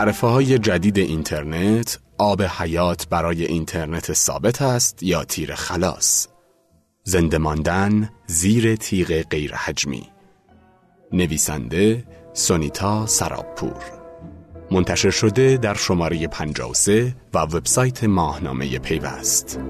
معرفه های جدید اینترنت آب حیات برای اینترنت ثابت است یا تیر خلاص. زنده ماندن زیر تیغ غیر حجمی. نویسنده سونیتا سرابپور. منتشر شده در شماره 53 و وبسایت ماهنامه پیوست.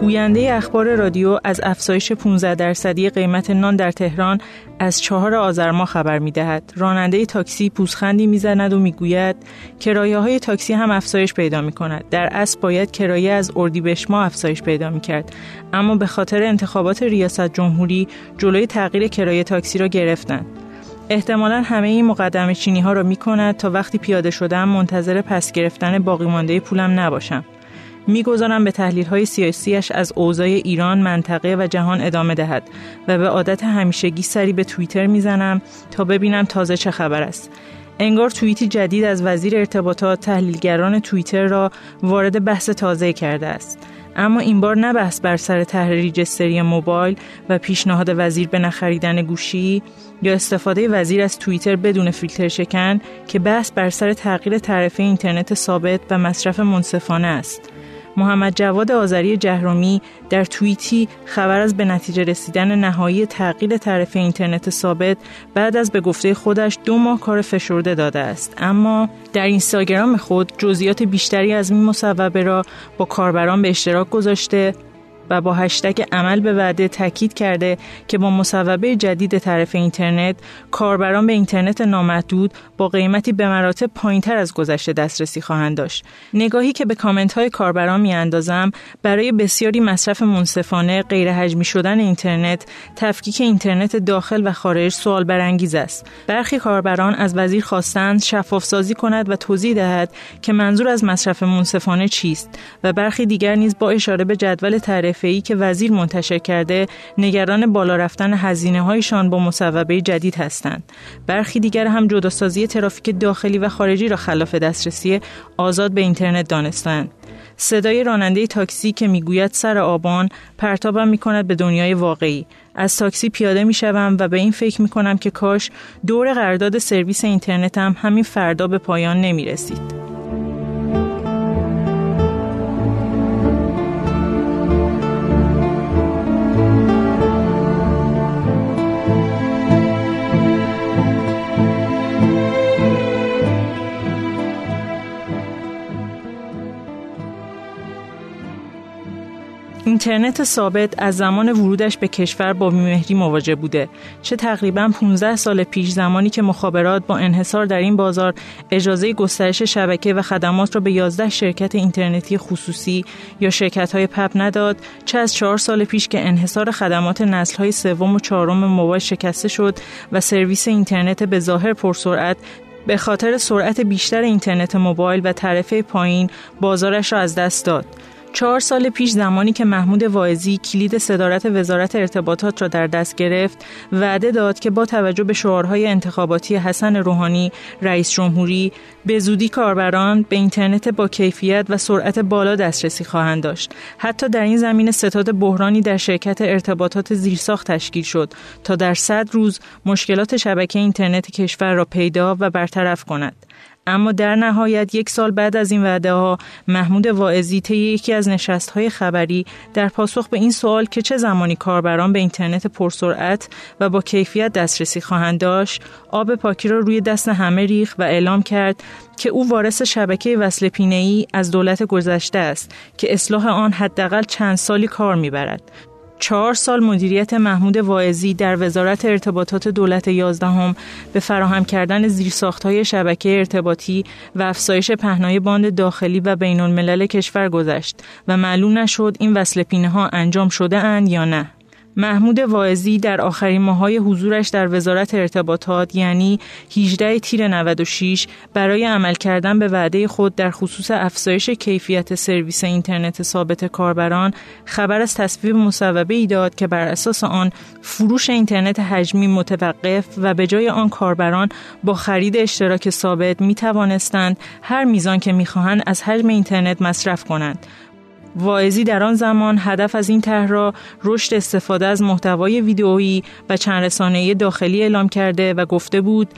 گوینده اخبار رادیو از افزایش 15 درصدی قیمت نان در تهران از چهار آذر ماه خبر می دهد. راننده تاکسی پوزخندی می‌زند و می‌گوید کرایه های تاکسی هم افزایش پیدا می کند. در اصل باید کرایه از اردیبهشت ماه افزایش پیدا می کرد. اما به خاطر انتخابات ریاست جمهوری جلوی تغییر کرایه تاکسی را گرفتند. احتمالا همه این مقدم چینی ها را می کند تا وقتی پیاده شدم منتظر پس گرفتن باقی مانده پولم نباشم. می‌گذارم به تحلیل های سیاسیش از اوضاع ایران، منطقه و جهان ادامه دهد و به عادت همیشگی سری به توییتر می‌زنم تا ببینم تازه چه خبر است. انگار توییتی جدید از وزیر ارتباطات تحلیلگران توییتر را وارد بحث تازه کرده است. اما این بار نه بحث بر سر طرح ریجستری موبایل و پیشنهاد وزیر به نخریدن گوشی یا استفاده وزیر از توییتر بدون فیلتر شکن که بحث بر سر تغییر تعرفه اینترنت ثابت و مصرف منصفانه است. محمد جواد آذری جهرومی در توییتی خبر از به نتیجه رسیدن نهایی تغییر تعرفه اینترنت ثابت بعد از به گفته خودش دو ماه کار فشرده داده است. اما در اینستاگرام خود جزئیات بیشتری از این مصوبه را با کاربران به اشتراک گذاشته و با هشتگ عمل به وعده تاکید کرده که با مصوبه جدید طرف اینترنت کاربران به اینترنت نامحدود با قیمتی به مراتب پایینتر از گذشته دسترسی خواهند داشت. نگاهی که به کامنت های کاربران اندازم برای بسیاری مصرف منصفانه غیر حجمی شدن اینترنت تفکیک اینترنت داخل و خارج سوال برانگیز است. برخی کاربران از وزیر خواستند شفاف سازی کند و توضیح دهد که منظور از مصرف منصفانه چیست و برخی دیگر نیز با اشاره به جدول تعرفه ای که وزیر منتشر کرده نگران بالا رفتن هزینه هایشان با مصوبه جدید هستند. برخی دیگر هم جداسازی ترافیک داخلی و خارجی را خلاف دسترسی آزاد به اینترنت دانستند. صدای راننده تاکسی که می‌گوید سر آبان پرتابم می کند به دنیای واقعی از تاکسی پیاده می شوم و به این فکر می کنم که کاش دور قرارداد سرویس اینترنتم همین فردا به پایان نمی اینترنت ثابت از زمان ورودش به کشور با بیمهری مواجه بوده. چه تقریبا 15 سال پیش زمانی که مخابرات با انحصار در این بازار اجازه گسترش شبکه و خدمات را به 11 شرکت اینترنتی خصوصی یا شرکت های پپ نداد چه از 4 سال پیش که انحصار خدمات نسل های سوم و چهارم موبایل شکسته شد و سرویس اینترنت به ظاهر پرسرعت به خاطر سرعت بیشتر اینترنت موبایل و تعرفه پایین بازارش را از دست داد. چهار سال پیش زمانی که محمود واعظی کلید صدارت وزارت ارتباطات را در دست گرفت وعده داد که با توجه به شعارهای انتخاباتی حسن روحانی رئیس جمهوری به زودی کاربران به اینترنت با کیفیت و سرعت بالا دسترسی خواهند داشت. حتی در این زمینه ستاد بحرانی در شرکت ارتباطات زیرساخت تشکیل شد تا در صد روز مشکلات شبکه اینترنت کشور را پیدا و برطرف کند. اما در نهایت یک سال بعد از این وعده ها محمود واعظی طی یکی از نشست های خبری در پاسخ به این سوال که چه زمانی کاربران به اینترنت پرسرعت و با کیفیت دسترسی خواهند داشت آب پاکی را روی دست همه ریخ و اعلام کرد که او وارث شبکه وصل ای از دولت گذشته است که اصلاح آن حداقل چند سالی کار می‌برد. چهار سال مدیریت محمود واعظی در وزارت ارتباطات دولت یازدهم به فراهم کردن زیرساختهای شبکه ارتباطی و افزایش پهنای باند داخلی و بین الملل کشور گذشت و معلوم نشد این وصل پینه ها انجام شده اند یا نه. محمود واعظی در آخرین ماهای حضورش در وزارت ارتباطات یعنی 18 تیر 96 برای عمل کردن به وعده خود در خصوص افزایش کیفیت سرویس اینترنت ثابت کاربران خبر از تصویب مصوبه ای داد که بر اساس آن فروش اینترنت حجمی متوقف و به جای آن کاربران با خرید اشتراک ثابت می توانستند هر میزان که می‌خواهند از حجم اینترنت مصرف کنند. واعظی در آن زمان هدف از این طرح را رشد استفاده از محتوای ویدئویی و چند رسانه‌ای داخلی اعلام کرده و گفته بود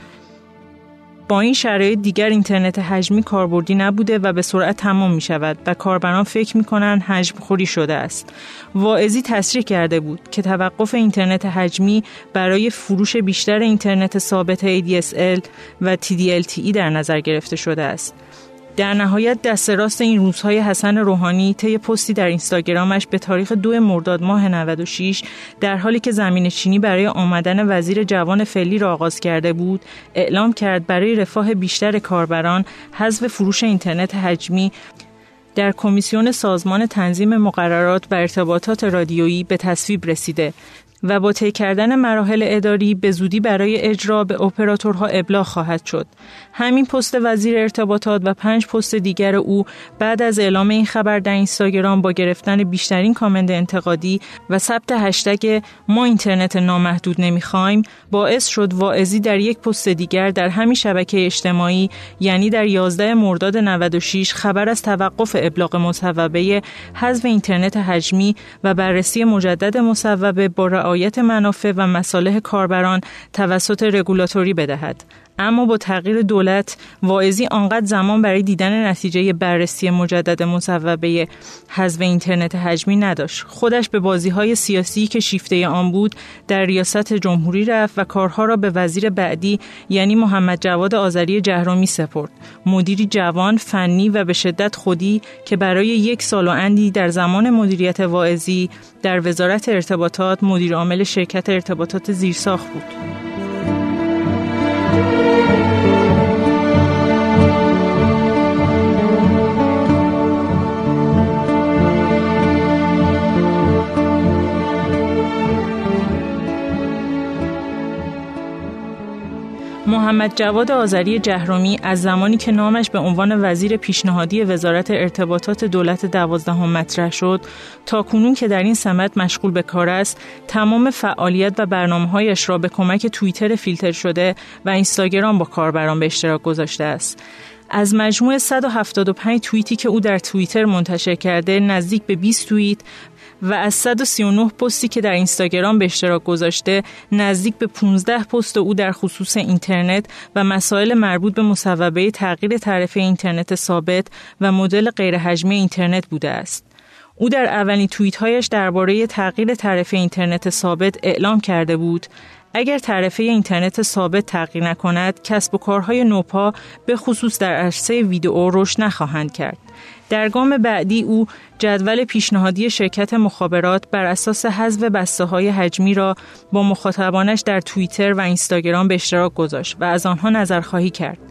با این شرایط دیگر اینترنت حجمی کاربردی نبوده و به سرعت تمام می شود و کاربران فکر می کنند حجم خوری شده است. واعظی تصریح کرده بود که توقف اینترنت حجمی برای فروش بیشتر اینترنت ثابت ADSL و TDLTE در نظر گرفته شده است. در نهایت دست راست این روزهای حسن روحانی طی پستی در اینستاگرامش به تاریخ دو مرداد ماه 96 در حالی که زمین چینی برای آمدن وزیر جوان فعلی را آغاز کرده بود اعلام کرد برای رفاه بیشتر کاربران حذف فروش اینترنت حجمی در کمیسیون سازمان تنظیم مقررات و ارتباطات رادیویی به تصویب رسیده. و با طی کردن مراحل اداری به زودی برای اجرا به اپراتورها ابلاغ خواهد شد. همین پست وزیر ارتباطات و پنج پست دیگر او بعد از اعلام این خبر در اینستاگرام با گرفتن بیشترین کامنت انتقادی و ثبت هشتگ ما اینترنت نامحدود نمی‌خوایم باعث شد واعظی در یک پست دیگر در همین شبکه اجتماعی یعنی در 11 مرداد 96 خبر از توقف ابلاغ مصوبه حذف اینترنت حجمی و بررسی مجدد مصوبه با رعایت منافع و مصالح کاربران توسط رگولاتوری بدهد. اما با تغییر دولت واعظی آنقدر زمان برای دیدن نتیجه بررسی مجدد مصوبه حذف اینترنت حجمی نداشت. خودش به بازی های سیاسی که شیفته آن بود در ریاست جمهوری رفت و کارها را به وزیر بعدی یعنی محمد جواد آذری جهرومی سپرد. مدیری جوان فنی و به شدت خودی که برای یک سال و اندی در زمان مدیریت واعظی در وزارت ارتباطات مدیر عامل شرکت ارتباطات زیرساخت بود. محمد جواد آذری جهرومی از زمانی که نامش به عنوان وزیر پیشنهادی وزارت ارتباطات دولت دوازدهم مطرح شد تا کنون که در این سمت مشغول به کار است تمام فعالیت و برنامه‌هایش را به کمک توییتر فیلتر شده و اینستاگرام با کاربران به اشتراک گذاشته است. از مجموع 175 توییتی که او در توییتر منتشر کرده نزدیک به 20 توییت و از 139 پستی که در اینستاگرام به اشتراک گذاشته نزدیک به 15 پست او در خصوص اینترنت و مسائل مربوط به مصوبه تغییر تعرفه اینترنت ثابت و مدل غیرحجمی اینترنت بوده است. او در اولین توییت هایش درباره تغییر تعرفه اینترنت ثابت اعلام کرده بود اگر تعرفه اینترنت ثابت تغییر نکند کسب و کارهای نوپا به خصوص در عرصه ویدئو رشد نخواهند کرد در گام بعدی او جدول پیشنهادی شرکت مخابرات بر اساس حذف بسته های حجمی را با مخاطبانش در توییتر و اینستاگرام به اشتراک گذاشت و از آنها نظرخواهی کرد.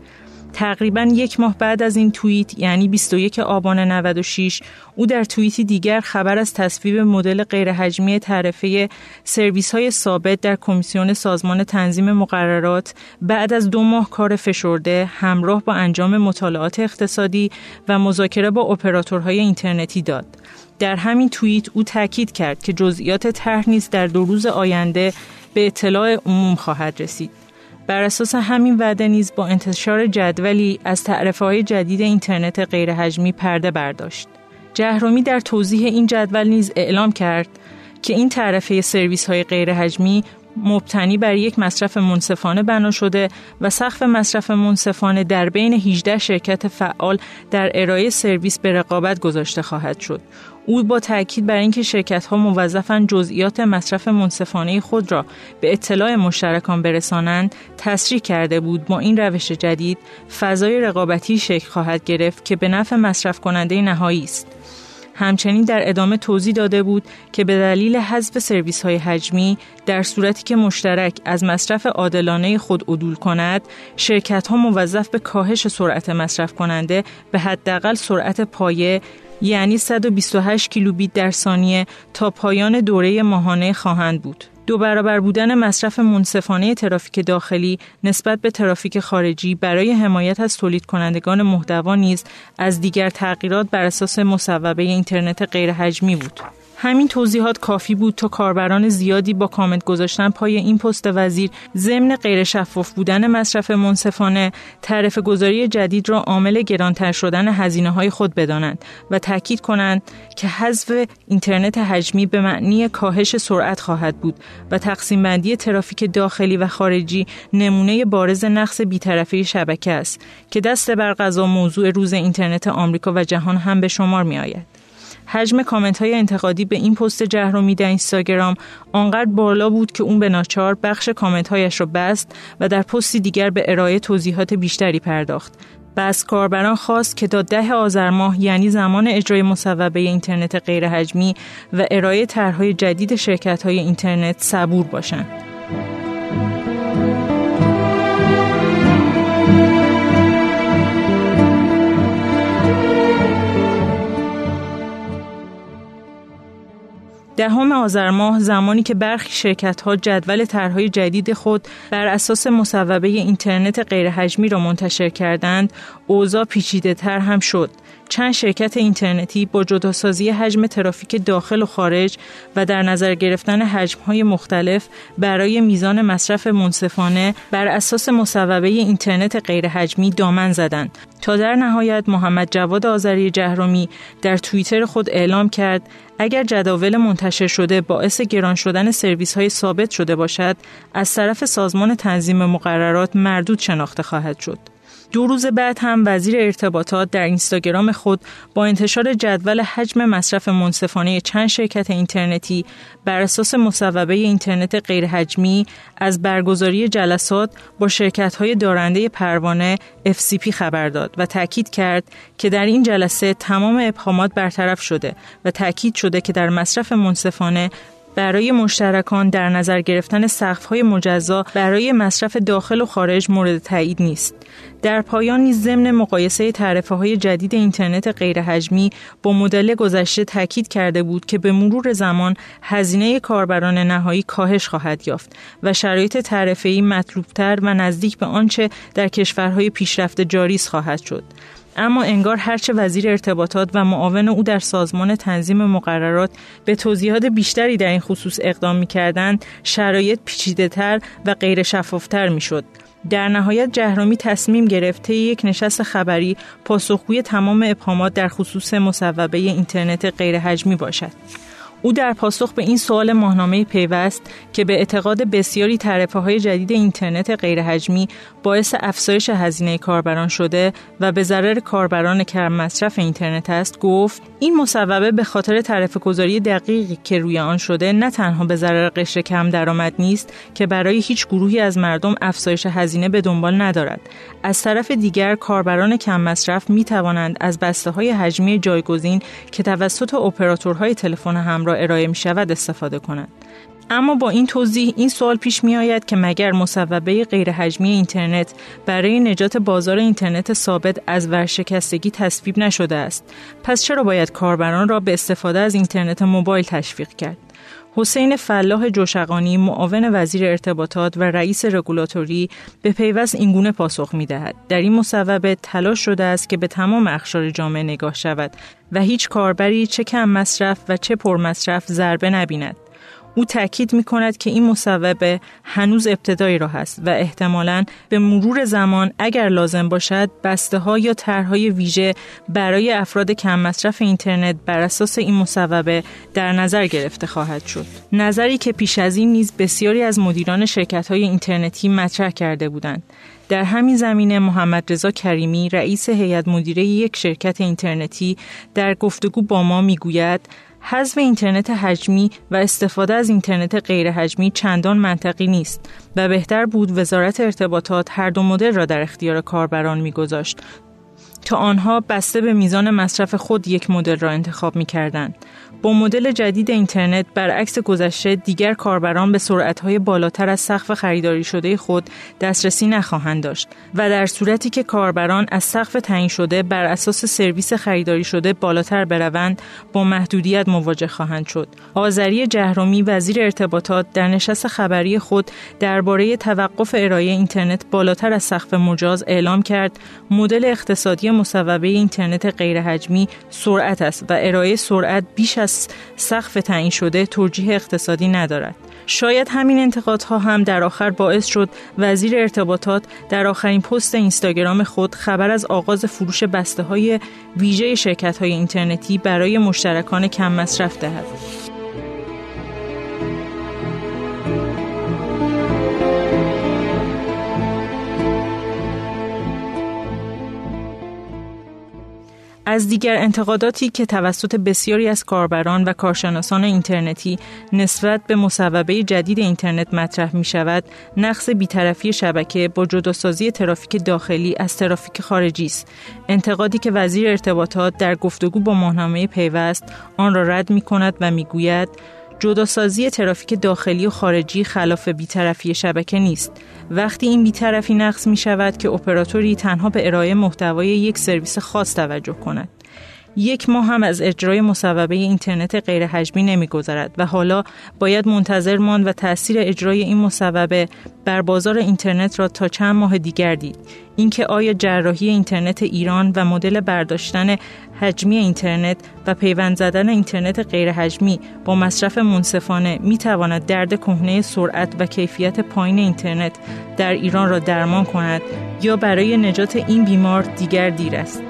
تقریبا یک ماه بعد از این توییت یعنی 21 آبان 96 او در توییتی دیگر خبر از تصویب مدل غیرحجمی تعرفه سرویس های ثابت در کمیسیون سازمان تنظیم مقررات بعد از دو ماه کار فشرده همراه با انجام مطالعات اقتصادی و مذاکره با اپراتورهای اینترنتی داد. در همین توییت او تاکید کرد که جزئیات طرح نیز در دو روز آینده به اطلاع عموم خواهد رسید. بر اساس همین وعده نیز با انتشار جدولی از تعرفه های جدید اینترنت غیرحجمی پرده برداشت. جهرومی در توضیح این جدول نیز اعلام کرد که این تعرفه سرویس های غیرحجمی مبتنی بر یک مصرف منصفانه بنا شده و سقف مصرف منصفانه در بین 18 شرکت فعال در ارائه سرویس به رقابت گذاشته خواهد شد. او با تاکید بر اینکه شرکت ها جزئیات مصرف منصفانه خود را به اطلاع مشترکان برسانند تصریح کرده بود با این روش جدید فضای رقابتی شکل خواهد گرفت که به نفع مصرف کننده نهایی است همچنین در ادامه توضیح داده بود که به دلیل حذف سرویس های حجمی در صورتی که مشترک از مصرف عادلانه خود عدول کند شرکت ها موظف به کاهش سرعت مصرف کننده به حداقل سرعت پایه یعنی 128 کیلوبیت در ثانیه تا پایان دوره ماهانه خواهند بود. دو برابر بودن مصرف منصفانه ترافیک داخلی نسبت به ترافیک خارجی برای حمایت از تولید کنندگان محتوا نیز از دیگر تغییرات بر اساس مصوبه اینترنت غیرحجمی بود. همین توضیحات کافی بود تا کاربران زیادی با کامنت گذاشتن پای این پست وزیر ضمن غیر شفاف بودن مصرف منصفانه تعرف گذاری جدید را عامل گرانتر شدن هزینه های خود بدانند و تاکید کنند که حذف اینترنت حجمی به معنی کاهش سرعت خواهد بود و تقسیم بندی ترافیک داخلی و خارجی نمونه بارز نقص بیطرفی شبکه است که دست بر قضا موضوع روز اینترنت آمریکا و جهان هم به شمار می آید. حجم کامنت های انتقادی به این پست جهرومی در اینستاگرام آنقدر بالا بود که اون به ناچار بخش کامنت هایش را بست و در پستی دیگر به ارائه توضیحات بیشتری پرداخت از کاربران خواست که تا ده آذر ماه یعنی زمان اجرای مصوبه اینترنت غیرحجمی و ارائه طرحهای جدید شرکت های اینترنت صبور باشند. دهم آذر ماه زمانی که برخی شرکت ها جدول طرحهای جدید خود بر اساس مصوبه اینترنت غیرحجمی را منتشر کردند، اوضاع پیچیده تر هم شد. چند شرکت اینترنتی با جداسازی حجم ترافیک داخل و خارج و در نظر گرفتن حجمهای مختلف برای میزان مصرف منصفانه بر اساس مصوبه اینترنت غیرحجمی دامن زدند تا در نهایت محمد جواد آذری جهرومی در توییتر خود اعلام کرد اگر جداول منتشر شده باعث گران شدن سرویس های ثابت شده باشد از طرف سازمان تنظیم مقررات مردود شناخته خواهد شد. دو روز بعد هم وزیر ارتباطات در اینستاگرام خود با انتشار جدول حجم مصرف منصفانه چند شرکت اینترنتی بر اساس مصوبه اینترنت غیرحجمی از برگزاری جلسات با شرکت های دارنده پروانه FCP خبر داد و تاکید کرد که در این جلسه تمام ابهامات برطرف شده و تاکید شده که در مصرف منصفانه برای مشترکان در نظر گرفتن های مجزا برای مصرف داخل و خارج مورد تایید نیست. در پایان نیز ضمن مقایسه تعرفه های جدید اینترنت غیرحجمی با مدل گذشته تاکید کرده بود که به مرور زمان هزینه کاربران نهایی کاهش خواهد یافت و شرایط تعرفه‌ای مطلوبتر و نزدیک به آنچه در کشورهای پیشرفته جاری خواهد شد. اما انگار هرچه وزیر ارتباطات و معاون او در سازمان تنظیم مقررات به توضیحات بیشتری در این خصوص اقدام می کردند شرایط پیچیده تر و غیر شفافتر می شد. در نهایت جهرومی تصمیم گرفت یک نشست خبری پاسخگوی تمام ابهامات در خصوص مصوبه اینترنت غیرحجمی باشد. او در پاسخ به این سوال ماهنامه پیوست که به اعتقاد بسیاری تعرفه های جدید اینترنت غیرحجمی باعث افزایش هزینه کاربران شده و به ضرر کاربران کم مصرف اینترنت است گفت این مصوبه به خاطر تعرفه گذاری دقیقی که روی آن شده نه تنها به ضرر قشر کم درآمد نیست که برای هیچ گروهی از مردم افزایش هزینه به دنبال ندارد. از طرف دیگر کاربران کم مصرف می توانند از بسته های حجمی جایگزین که توسط اپراتورهای تلفن همراه ارائه می شود استفاده کنند. اما با این توضیح این سوال پیش می آید که مگر مصوبه غیرحجمی اینترنت برای نجات بازار اینترنت ثابت از ورشکستگی تصویب نشده است؟ پس چرا باید کاربران را به استفاده از اینترنت موبایل تشویق کرد؟ حسین فلاح جوشقانی معاون وزیر ارتباطات و رئیس رگولاتوری به پیوست اینگونه پاسخ می دهد. در این مصوبه تلاش شده است که به تمام اخشار جامعه نگاه شود و هیچ کاربری چه کم مصرف و چه پر مصرف ضربه نبیند. او تاکید می کند که این مصوبه هنوز ابتدایی راه است و احتمالاً به مرور زمان اگر لازم باشد بسته ها یا طرحهای ویژه برای افراد کم مصرف اینترنت بر اساس این مصوبه در نظر گرفته خواهد شد. نظری که پیش از این نیز بسیاری از مدیران شرکت های اینترنتی مطرح کرده بودند. در همین زمینه محمد رضا کریمی رئیس هیئت مدیره یک شرکت اینترنتی در گفتگو با ما می‌گوید حذف اینترنت حجمی و استفاده از اینترنت غیر حجمی چندان منطقی نیست و بهتر بود وزارت ارتباطات هر دو مدل را در اختیار کاربران میگذاشت. تا آنها بسته به میزان مصرف خود یک مدل را انتخاب می کردن. با مدل جدید اینترنت برعکس گذشته دیگر کاربران به سرعتهای بالاتر از سقف خریداری شده خود دسترسی نخواهند داشت و در صورتی که کاربران از سقف تعیین شده بر اساس سرویس خریداری شده بالاتر بروند با محدودیت مواجه خواهند شد. آذری جهرومی وزیر ارتباطات در نشست خبری خود درباره توقف ارائه اینترنت بالاتر از سقف مجاز اعلام کرد مدل اقتصادی مصوبه اینترنت غیرحجمی سرعت است و ارائه سرعت بیش از سقف تعیین شده توجیه اقتصادی ندارد. شاید همین انتقادها هم در آخر باعث شد وزیر ارتباطات در آخرین پست اینستاگرام خود خبر از آغاز فروش بسته های ویژه شرکت های اینترنتی برای مشترکان کم مصرف دهد. از دیگر انتقاداتی که توسط بسیاری از کاربران و کارشناسان اینترنتی نسبت به مصوبه جدید اینترنت مطرح می شود، نقص بیطرفی شبکه با جداسازی ترافیک داخلی از ترافیک خارجی است. انتقادی که وزیر ارتباطات در گفتگو با ماهنامه پیوست آن را رد می کند و می گوید جداسازی ترافیک داخلی و خارجی خلاف بیطرفی شبکه نیست. وقتی این بیطرفی نقص می شود که اپراتوری تنها به ارائه محتوای یک سرویس خاص توجه کند. یک ماه هم از اجرای مصوبه اینترنت غیر حجمی نمیگذرد و حالا باید منتظر ماند و تاثیر اجرای این مصوبه بر بازار اینترنت را تا چند ماه دیگر دید. اینکه آیا جراحی اینترنت ایران و مدل برداشتن حجمی اینترنت و پیوند زدن اینترنت غیر حجمی با مصرف منصفانه می تواند درد کهنه سرعت و کیفیت پایین اینترنت در ایران را درمان کند یا برای نجات این بیمار دیگر دیر است؟